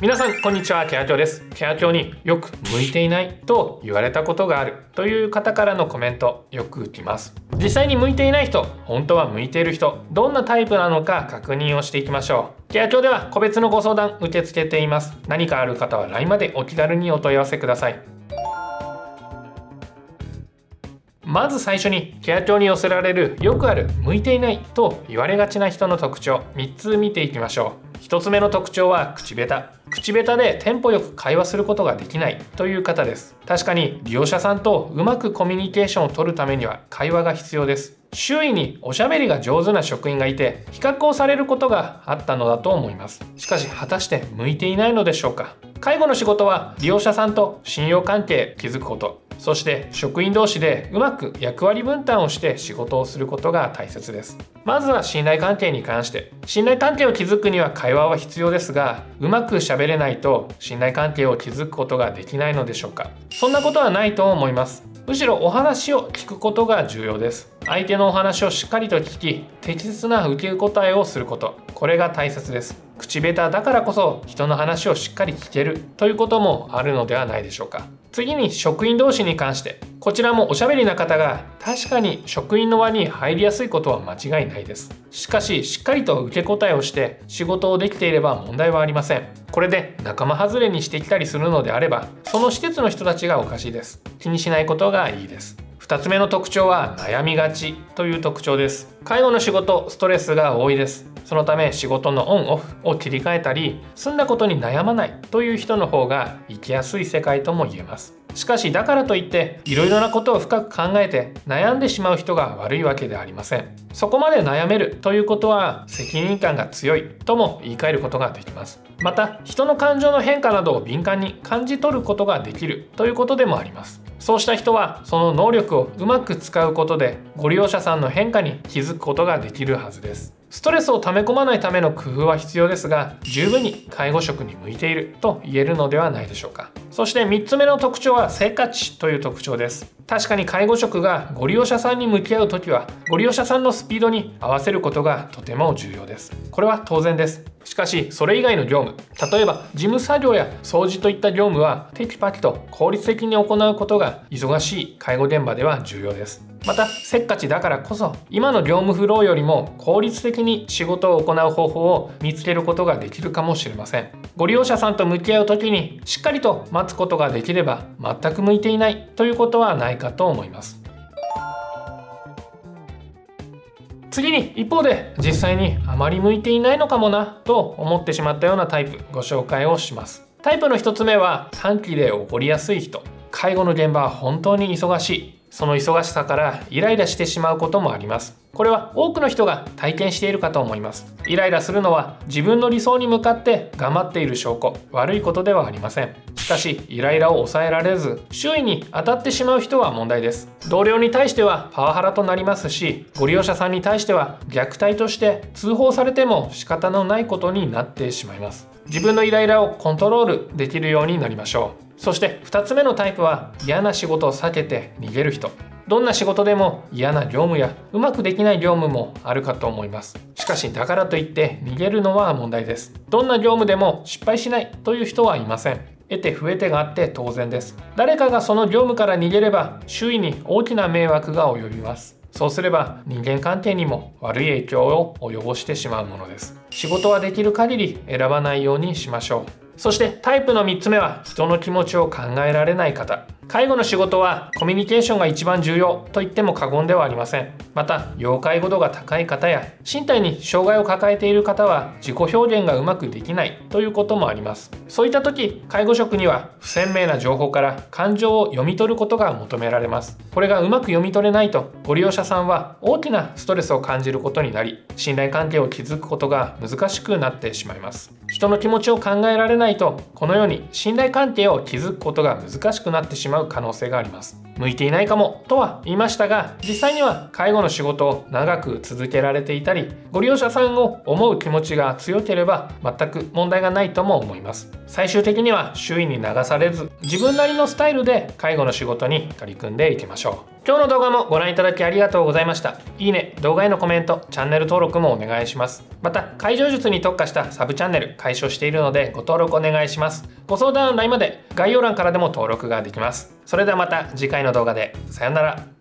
皆さんこんにちは。ケアチョウです。ケアチョウによく向いていないと言われたことがある。という方からのコメントよく来ます。実際に向いていない人本当は向いている人どんなタイプなのか確認をしていきましょう。ケアチョウでは個別のご相談受け付けています。何かある方は LINE までお気軽にお問い合わせください。まず最初にケアチョウに寄せられるよくある向いていないと言われがちな人の特徴3つ見ていきましょう。1つ目の特徴は口下手。口下手でテンポよく会話することができないという方です。確かに利用者さんとうまくコミュニケーションを取るためには会話が必要です。周囲におしゃべりが上手な職員がいて比較をされることがあったのだと思います。しかし果たして向いていないのでしょうか？介護の仕事は利用者さんと信用関係築くこと。そして職員同士でうまく役割分担をして仕事をすることが大切です。まずは信頼関係に関して。信頼関係を築くには会話は必要ですがうまく喋れないと信頼関係を築くことができないのでしょうか。そんなことはないと思います。むしろお話を聞くことが重要です。相手のお話をしっかりと聞き適切な受け答えをすること。これが大切です。口下手だからこそ人の話をしっかり聞ける。ということもあるのではないでしょうか。次に職員同士に関して。こちらもおしゃべりな方が確かに職員の輪に入りやすいことは間違いないです。しかししっかりと受け答えをして仕事をできていれば問題はありません。これで仲間外れにしてきたりするのであればその施設の人たちがおかしいです。気にしないことがいいです。2つ目の特徴は悩みがちという特徴です。介護の仕事ストレスが多いです。そのため仕事のオンオフを切り替えたり済んだことに悩まないという人の方が生きやすい世界とも言えます。しかしだからといっていろいろなことを深く考えて悩んでしまう人が悪いわけではありません。そこまで悩めるということは責任感が強いとも言い換えることができます。また人の感情の変化などを敏感に感じ取ることができるということでもあります。そうした人はその能力をうまく使うことでご利用者さんの変化に気づくことができるはずです。ストレスを溜め込まないための工夫は必要ですが十分に介護職に向いていると言えるのではないでしょうか。そして3つ目の特徴はせっかちという特徴です。確かに介護職がご利用者さんに向き合う時はご利用者さんのスピードに合わせることがとても重要です。これは当然です。しかしそれ以外の業務例えば事務作業や掃除といった業務はテキパキと効率的に行うことが忙しい介護現場では重要です。またせっかちだからこそ今の業務フローよりも効率的に仕事を行う方法を見つけることができるかもしれません。ご利用者さんと向き合う時にしっかりと待つことができれば全く向いていないということはないかと思います。次に一方で実際にあまり向いていないのかもなと思ってしまったようなタイプご紹介をします。タイプの1つ目は短期で起こりやすい人。介護の現場は本当に忙しい。その忙しさからイライラしてしまうこともあります。これは多くの人が体験しているかと思います。イライラするのは自分の理想に向かって頑張っている証拠。悪いことではありません。しかしイライラを抑えられず周囲に当たってしまう人は問題です。同僚に対してはパワハラとなりますしご利用者さんに対しては虐待として通報されても仕方のないことになってしまいます。自分のイライラをコントロールできるようになりましょう。そして2つ目のタイプは嫌な仕事を避けて逃げる人。どんな仕事でも嫌な業務やうまくできない業務もあるかと思います。しかしだからといって逃げるのは問題です。どんな業務でも失敗しないという人はいません。得て増えてがあって当然です。誰かがその業務から逃げれば周囲に大きな迷惑が及びます。そうすれば人間関係にも悪い影響を及ぼしてしまうものです。仕事はできる限り選ばないようにしましょう。そしてタイプの3つ目は人の気持ちを考えられない方。介護の仕事はコミュニケーションが一番重要と言っても過言ではありません。また要介護度が高い方や身体に障害を抱えている方は自己表現がうまくできないということもあります。そういった時介護職には不鮮明な情報から感情を読み取ることが求められます。これがうまく読み取れないとご利用者さんは大きなストレスを感じることになり信頼関係を築くことが難しくなってしまいます。人の気持ちを考えられないとこのように信頼関係を築くことが難しくなってしまう可能性があります。向いていないかもとは言いましたが実際には介護の仕事を長く続けられていたりご利用者さんを思う気持ちが強ければ全く問題がないとも思います最終的には周囲に流されず自分なりのスタイルで介護の仕事に取り組んでいきましょう今日の動画もご覧いただきありがとうございました。いいね、動画へのコメント、チャンネル登録もお願いします。また、解除術に特化したサブチャンネル解消しているのでご登録お願いします。ご相談 LINE まで概要欄からでも登録ができます。それではまた次回の動画で。さよなら。